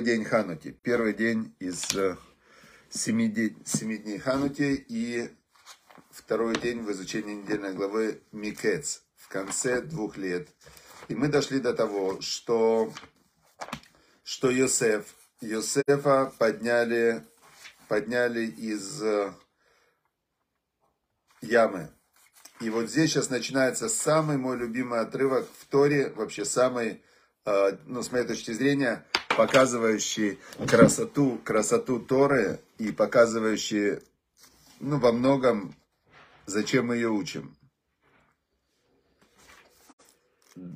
день Ханути, первый день из э, семи, дней, семи дней Ханути и второй день в изучении недельной главы Микец в конце двух лет. И мы дошли до того, что, что Йосеф, Йосефа подняли, подняли из э, ямы. И вот здесь сейчас начинается самый мой любимый отрывок в Торе, вообще самый, э, ну, с моей точки зрения, показывающий красоту, красоту Торы и показывающий, ну, во многом, зачем мы ее учим.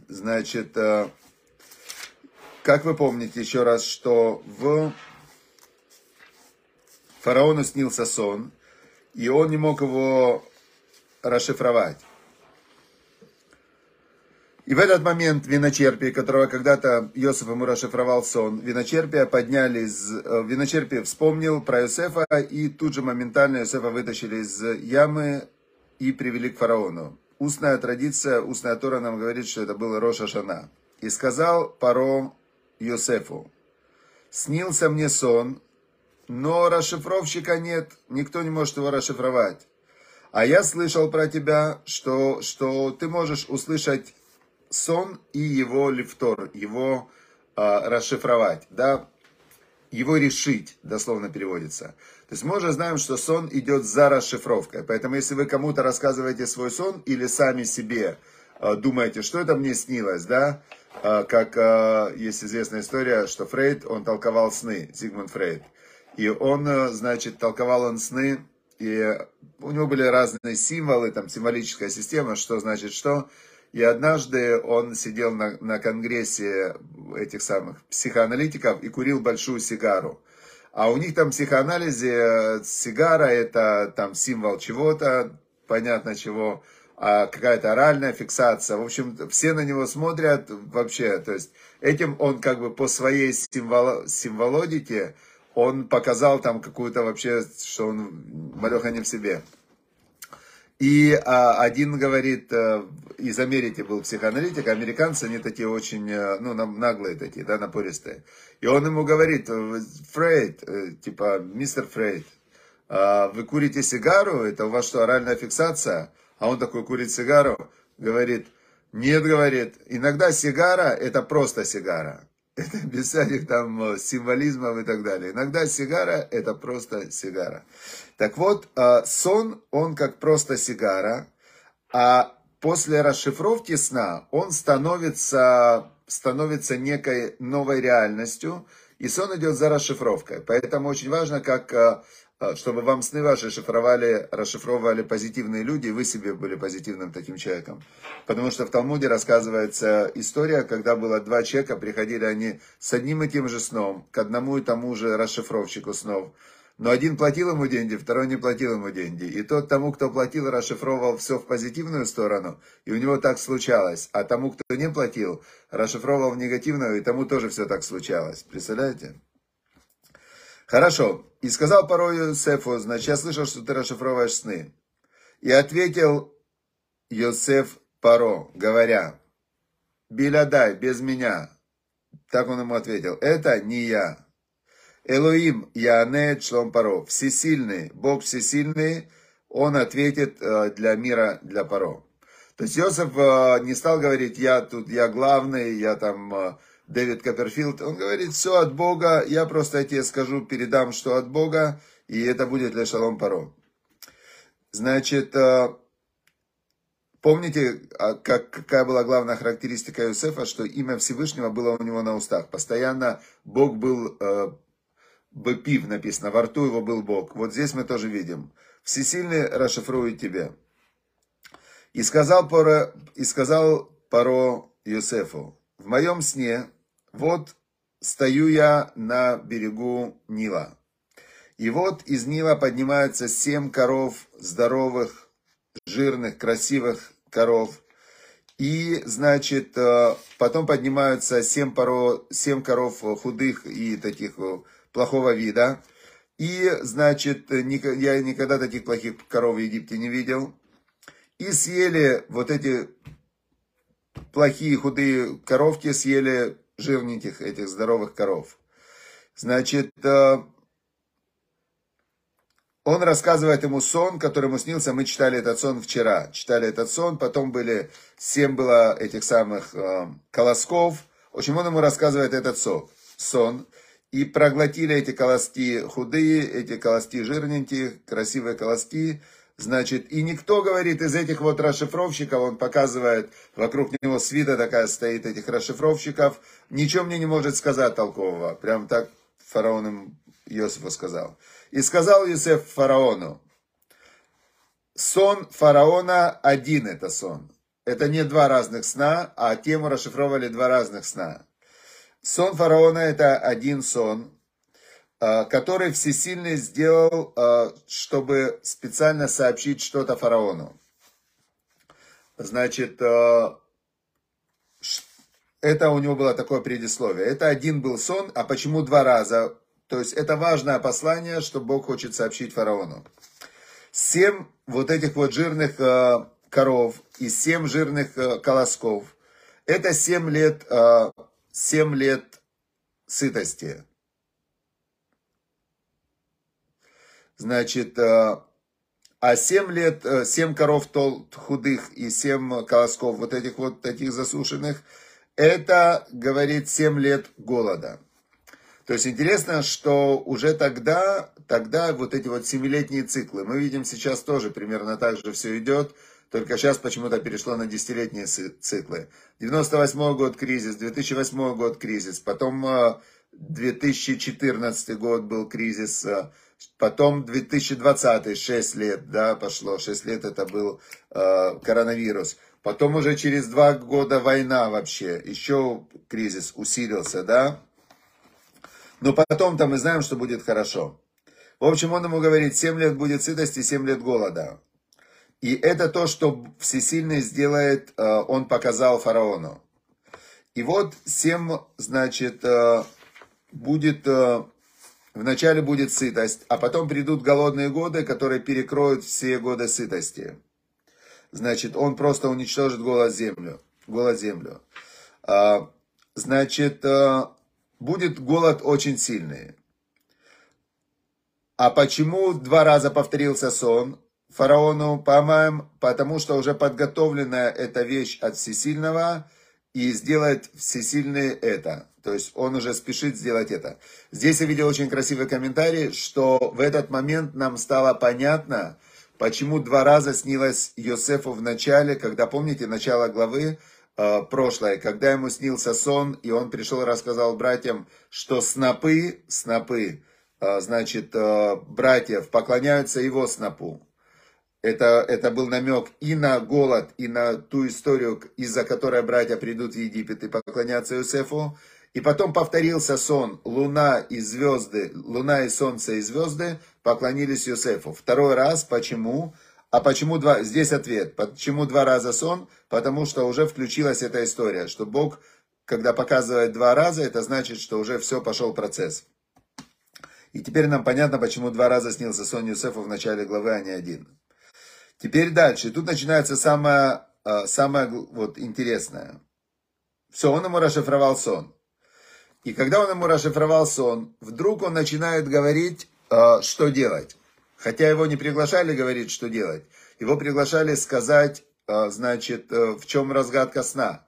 Значит, э, как вы помните еще раз, что в фараону снился сон, и он не мог его расшифровать. И в этот момент виночерпий, которого когда-то Иосиф ему расшифровал сон, виночерпия подняли из... Э, виночерпий вспомнил про Иосифа, и тут же моментально Иосифа вытащили из ямы и привели к фараону. Устная традиция, устная Тора нам говорит, что это был Роша Шана. И сказал Паро Иосифу, снился мне сон, но расшифровщика нет, никто не может его расшифровать. А я слышал про тебя, что, что ты можешь услышать сон и его лифтор, его э, расшифровать, да, его решить, дословно переводится. То есть мы уже знаем, что сон идет за расшифровкой. Поэтому если вы кому-то рассказываете свой сон или сами себе э, думаете, что это мне снилось, да, э, как э, есть известная история, что Фрейд, он толковал сны, Зигмунд Фрейд. И он, э, значит, толковал он сны, и у него были разные символы, там символическая система, что значит что. И однажды он сидел на, на конгрессе этих самых психоаналитиков и курил большую сигару. А у них там в психоанализе сигара это там символ чего-то, понятно чего, а какая-то оральная фиксация. В общем, все на него смотрят вообще. То есть этим он как бы по своей символ, символодике он показал там какую-то вообще, что он малеха не в себе. И а, один говорит, а, из Америки был психоаналитик, американцы, они такие очень, а, ну, наглые такие, да, напористые. И он ему говорит, Фрейд, типа, мистер Фрейд, а, вы курите сигару, это у вас что, оральная фиксация? А он такой курит сигару, говорит, нет, говорит, иногда сигара это просто сигара. Это без всяких там э, символизмов и так далее. Иногда сигара это просто сигара. Так вот, э, сон, он как просто сигара, а после расшифровки сна он становится, становится некой новой реальностью, и сон идет за расшифровкой. Поэтому очень важно, как э, чтобы вам сны ваши шифровали, расшифровывали позитивные люди, и вы себе были позитивным таким человеком. Потому что в Талмуде рассказывается история, когда было два человека, приходили они с одним и тем же сном, к одному и тому же расшифровщику снов. Но один платил ему деньги, второй не платил ему деньги. И тот тому, кто платил, расшифровывал все в позитивную сторону, и у него так случалось. А тому, кто не платил, расшифровывал в негативную, и тому тоже все так случалось. Представляете? Хорошо. И сказал порой Йосефу, значит, я слышал, что ты расшифровываешь сны. И ответил Йосеф Паро, говоря, Билядай, без меня. Так он ему ответил, это не я. Элоим Яне Шлом Паро, всесильный, Бог всесильный, он ответит э, для мира, для Паро. То есть Йосеф э, не стал говорить, я тут, я главный, я там э, Дэвид Копперфилд, он говорит, все от Бога, я просто тебе скажу, передам, что от Бога, и это будет для Шалом Паро. Значит, э, помните, а, как, какая была главная характеристика Иосифа, что имя Всевышнего было у него на устах. Постоянно Бог был, э, Бепив написано, во рту его был Бог. Вот здесь мы тоже видим. Всесильный расшифрует тебе. И сказал, Паро, и сказал Паро Иосифу, в моем сне вот стою я на берегу Нила. И вот из Нила поднимаются семь коров, здоровых, жирных, красивых коров. И, значит, э, потом поднимаются семь, поро, семь коров худых и таких э, плохого вида. И, значит, я никогда таких плохих коров в Египте не видел. И съели вот эти плохие худые коровки, съели жирненьких этих здоровых коров. Значит, э, он рассказывает ему сон, который ему снился. Мы читали этот сон вчера. Читали этот сон, потом были, семь было этих самых э, колосков. В общем, он ему рассказывает этот сон. сон. И проглотили эти колоски худые, эти колоски жирненькие, красивые колоски. Значит, и никто, говорит, из этих вот расшифровщиков, он показывает, вокруг него свита такая стоит этих расшифровщиков, ничего мне не может сказать толкового. Прям так фараон им Иосифу сказал. И сказал Иосиф фараону, сон фараона один это сон. Это не два разных сна, а тему расшифровали два разных сна. Сон фараона это один сон, который всесильный сделал, а, чтобы специально сообщить что-то фараону. Значит, а, это у него было такое предисловие. Это один был сон, а почему два раза? То есть это важное послание, что Бог хочет сообщить фараону. Семь вот этих вот жирных э, коров и семь жирных э, колосков. Это семь лет, э, семь лет сытости. Значит, а семь лет, семь коров тол, худых и семь колосков вот этих вот таких засушенных, это, говорит, семь лет голода. То есть интересно, что уже тогда, тогда вот эти вот семилетние циклы, мы видим сейчас тоже примерно так же все идет, только сейчас почему-то перешло на десятилетние циклы. 98 год кризис, 2008 год кризис, потом 2014 э, год был кризис, э, потом 2020, 6 лет, да, пошло, 6 лет это был э, коронавирус. Потом уже через два года война вообще, еще кризис усилился, да. Но потом-то мы знаем, что будет хорошо. В общем, он ему говорит, 7 лет будет сытости, 7 лет голода. И это то, что всесильный сделает, э, он показал фараону. И вот 7, значит, э, будет, э, вначале будет сытость, а потом придут голодные годы, которые перекроют все годы сытости. Значит, он просто уничтожит голод землю. Голод землю. А, значит, будет голод очень сильный. А почему два раза повторился сон фараону Памаем? Потому что уже подготовленная эта вещь от Всесильного и сделает Всесильный это. То есть он уже спешит сделать это. Здесь я видел очень красивый комментарий, что в этот момент нам стало понятно, почему два раза снилось Йосефу в начале, когда, помните, начало главы, Э, прошлое, когда ему снился сон, и он пришел и рассказал братьям, что снопы, снопы, э, значит, э, братьев поклоняются его снопу. Это, это был намек и на голод, и на ту историю, из-за которой братья придут в Египет и поклонятся Иосифу. И потом повторился сон. Луна и звезды, луна и солнце и звезды поклонились Иосифу. Второй раз. Почему? А почему два? Здесь ответ. Почему два раза сон? Потому что уже включилась эта история, что Бог, когда показывает два раза, это значит, что уже все, пошел процесс. И теперь нам понятно, почему два раза снился сон Юсефа в начале главы, а не один. Теперь дальше. Тут начинается самое, а, самое вот, интересное. Все, он ему расшифровал сон. И когда он ему расшифровал сон, вдруг он начинает говорить, а, что делать. Хотя его не приглашали говорить, что делать. Его приглашали сказать, а, значит, э, в чем разгадка сна.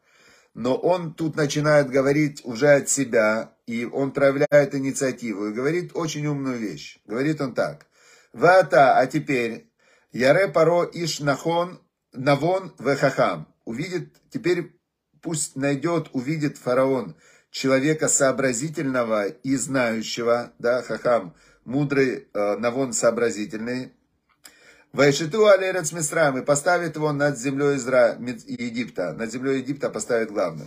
Но он тут начинает говорить уже от себя, и он проявляет инициативу, и говорит очень умную вещь. Говорит он так. Вата, а теперь, Яре Паро Иш Нахон, Навон Вехахам. Увидит, теперь пусть найдет, увидит фараон человека сообразительного и знающего, да, Хахам, мудрый, э, Навон сообразительный. Вайшиту алерец Мисраем и поставит его над землей Изра... Египта. Над землей Египта поставит главным.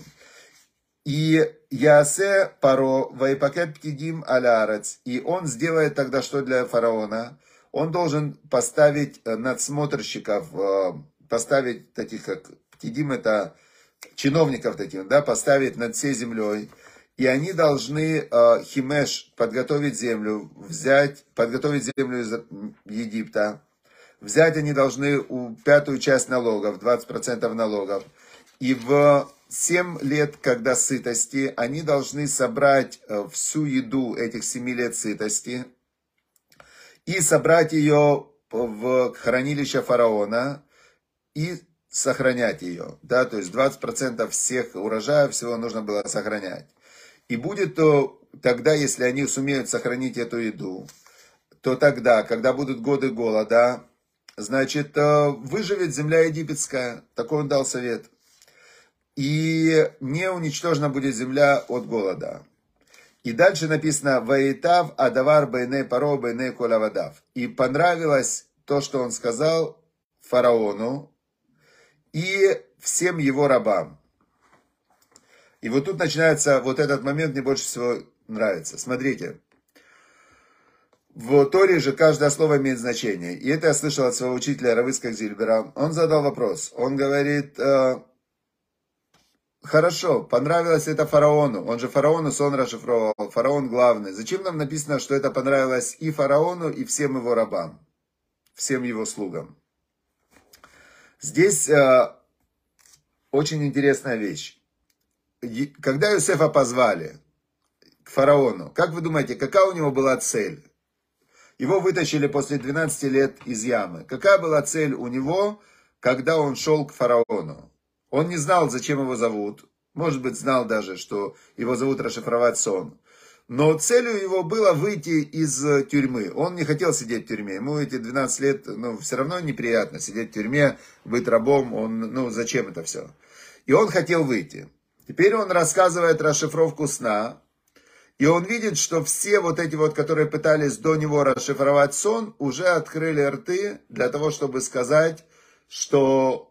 И Ясе Паро Вайпакет Птидим Алярец. И он сделает тогда что для фараона? Он должен поставить э, надсмотрщиков, э, поставить таких как Птидим это чиновников таких, да, поставить над всей землей и они должны э, Химеш подготовить землю, взять, подготовить землю из Египта. Взять они должны у пятую часть налогов, 20% налогов. И в 7 лет, когда сытости, они должны собрать э, всю еду этих 7 лет сытости и собрать ее в хранилище фараона и сохранять ее. Да, то есть 20% всех урожаев всего нужно было сохранять. И будет то тогда, если они сумеют сохранить эту еду, то тогда, когда будут годы голода, значит, э, выживет земля египетская. Такой он дал совет и не уничтожена будет земля от голода. И дальше написано «Ваитав адавар бейне паро бейне колавадав». И понравилось то, что он сказал фараону и всем его рабам. И вот тут начинается вот этот момент, мне больше всего нравится. Смотрите, в Торе же каждое слово имеет значение. И это я слышал от своего учителя Равыска Зильбера. Он задал вопрос. Он говорит, э, Хорошо, понравилось это фараону. Он же фараону сон расшифровал. Фараон главный. Зачем нам написано, что это понравилось и фараону, и всем его рабам? Всем его слугам. Здесь э, очень интересная вещь. Когда Иосифа позвали к фараону, как вы думаете, какая у него была цель? Его вытащили после 12 лет из ямы. Какая была цель у него, когда он шел к фараону? Он не знал, зачем его зовут. Может быть, знал даже, что его зовут расшифровать сон. Но целью его было выйти из э, тюрьмы. Он не хотел сидеть в тюрьме. Ему эти 12 лет, ну, все равно неприятно сидеть в тюрьме, быть рабом. Он, ну, зачем это все? И он хотел выйти. Теперь он рассказывает расшифровку сна. И он видит, что все вот эти вот, которые пытались до него расшифровать сон, уже открыли рты для того, чтобы сказать, что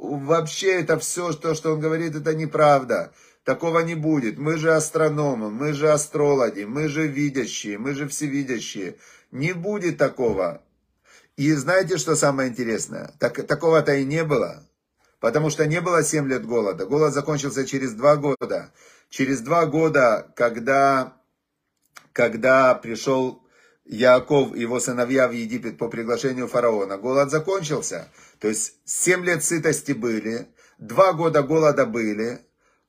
вообще это все, то, что он говорит, это неправда. Такого не будет. Мы же астрономы, мы же астрологи, мы же видящие, мы же всевидящие. Не будет такого. И знаете, что самое интересное? Так, такого-то и не было. Потому что не было 7 лет голода. Голод закончился через 2 года. Через 2 года, когда, когда пришел Яков и его сыновья в Египет по приглашению фараона, голод закончился. То есть 7 лет сытости были, 2 года голода были,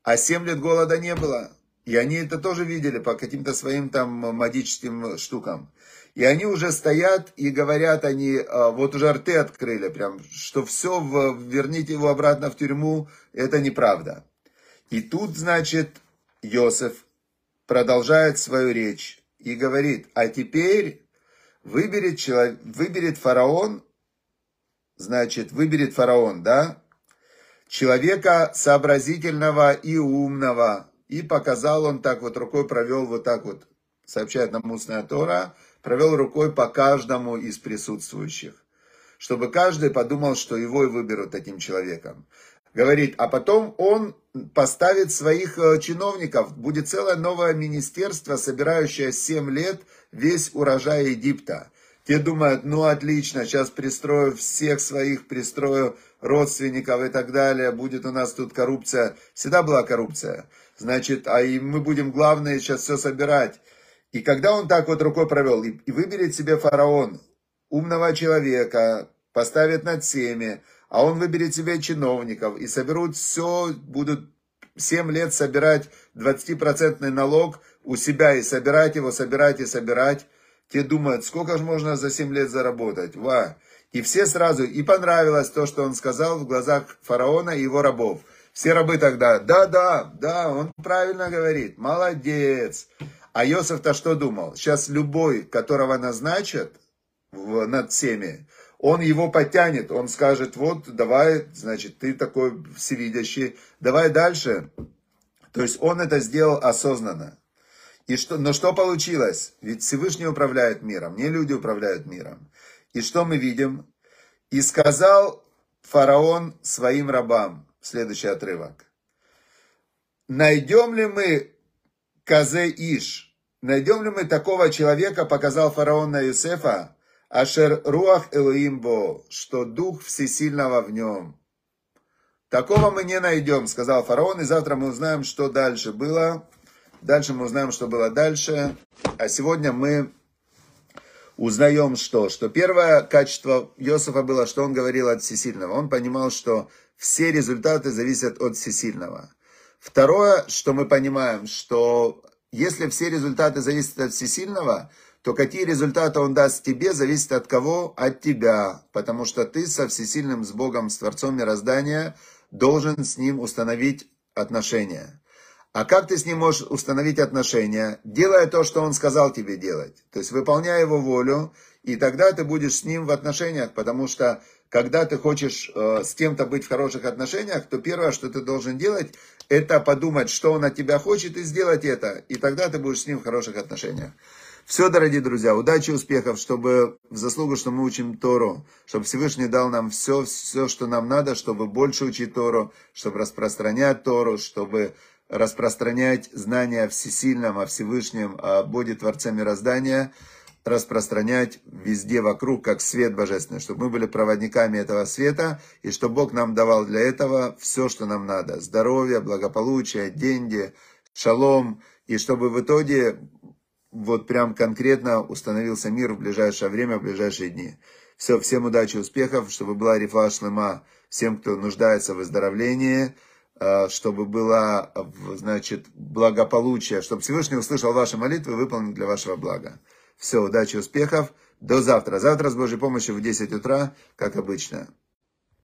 а 7 лет голода не было. И они это тоже видели по каким-то своим там магическим штукам. И они уже стоят и говорят, они а, вот уже рты открыли, прям, что все, верните его обратно в тюрьму, это неправда. И тут, значит, Йосеф продолжает свою речь и говорит, а теперь выберет, человек, выберет фараон значит, выберет фараон, да, человека сообразительного и умного. И показал он так вот рукой, провел вот так вот, сообщает нам устная Тора, провел рукой по каждому из присутствующих, чтобы каждый подумал, что его и выберут таким человеком. Говорит, а потом он поставит своих э, чиновников, будет целое новое министерство, собирающее 7 лет весь урожай Египта. Те думают, ну отлично, сейчас пристрою всех своих, пристрою родственников и так далее, будет у нас тут коррупция. Всегда была коррупция. Значит, а и мы будем главное сейчас все собирать. И когда он так вот рукой провел, и, и выберет себе фараон, умного человека, поставит над всеми, а он выберет себе чиновников, и соберут все, будут 7 лет собирать 20% налог у себя, и собирать его, собирать и собирать, те думают, сколько же можно за 7 лет заработать. Ва. И все сразу, и понравилось то, что он сказал в глазах фараона и его рабов. Все рабы тогда, да, да, да, он правильно говорит, молодец. А Йосиф-то что думал? Сейчас любой, которого назначат в, над всеми, он его потянет, он скажет, вот, давай, значит, ты такой всевидящий, давай дальше. То есть он это сделал осознанно. И что, но что получилось? Ведь Всевышний управляет миром, не люди управляют миром. И что мы видим? И сказал фараон своим рабам, следующий отрывок. Найдем ли мы Казе Иш? Найдем ли мы такого человека, показал фараон на Юсефа, Ашер Руах Элоимбо, что дух всесильного в нем. Такого мы не найдем, сказал фараон, и завтра мы узнаем, что дальше было. Дальше мы узнаем, что было дальше. А сегодня мы узнаем что? Что первое качество Иосифа было, что он говорил от всесильного. Он понимал, что все результаты зависят от всесильного. Второе, что мы понимаем, что если все результаты зависят от всесильного, то какие результаты он даст тебе, зависит от кого? От тебя. Потому что ты со всесильным, с Богом, с Творцом мироздания должен с ним установить отношения. А как ты с ним можешь установить отношения? Делая то, что он сказал тебе делать. То есть выполняя его волю, и тогда ты будешь с ним в отношениях, потому что когда ты хочешь э, с кем-то быть в хороших отношениях, то первое, что ты должен делать, это подумать, что он от тебя хочет, и сделать это. И тогда ты будешь с ним в хороших отношениях. Все, дорогие друзья, удачи, успехов, чтобы в заслугу, что мы учим Тору, чтобы Всевышний дал нам все, все, что нам надо, чтобы больше учить Тору, чтобы распространять Тору, чтобы распространять знания о Всесильном, о Всевышнем, о Боге Творце Мироздания, распространять везде вокруг, как свет божественный, чтобы мы были проводниками этого света, и чтобы Бог нам давал для этого все, что нам надо. Здоровье, благополучие, деньги, шалом, и чтобы в итоге вот прям конкретно установился мир в ближайшее время, в ближайшие дни. Все, всем удачи, успехов, чтобы была рифа шлема всем, кто нуждается в выздоровлении, Э, чтобы было, значит, благополучие, чтобы Всевышний услышал ваши молитвы и выполнил для вашего блага. Все, удачи, успехов. До завтра. Завтра с Божьей помощью в 10 утра, как обычно.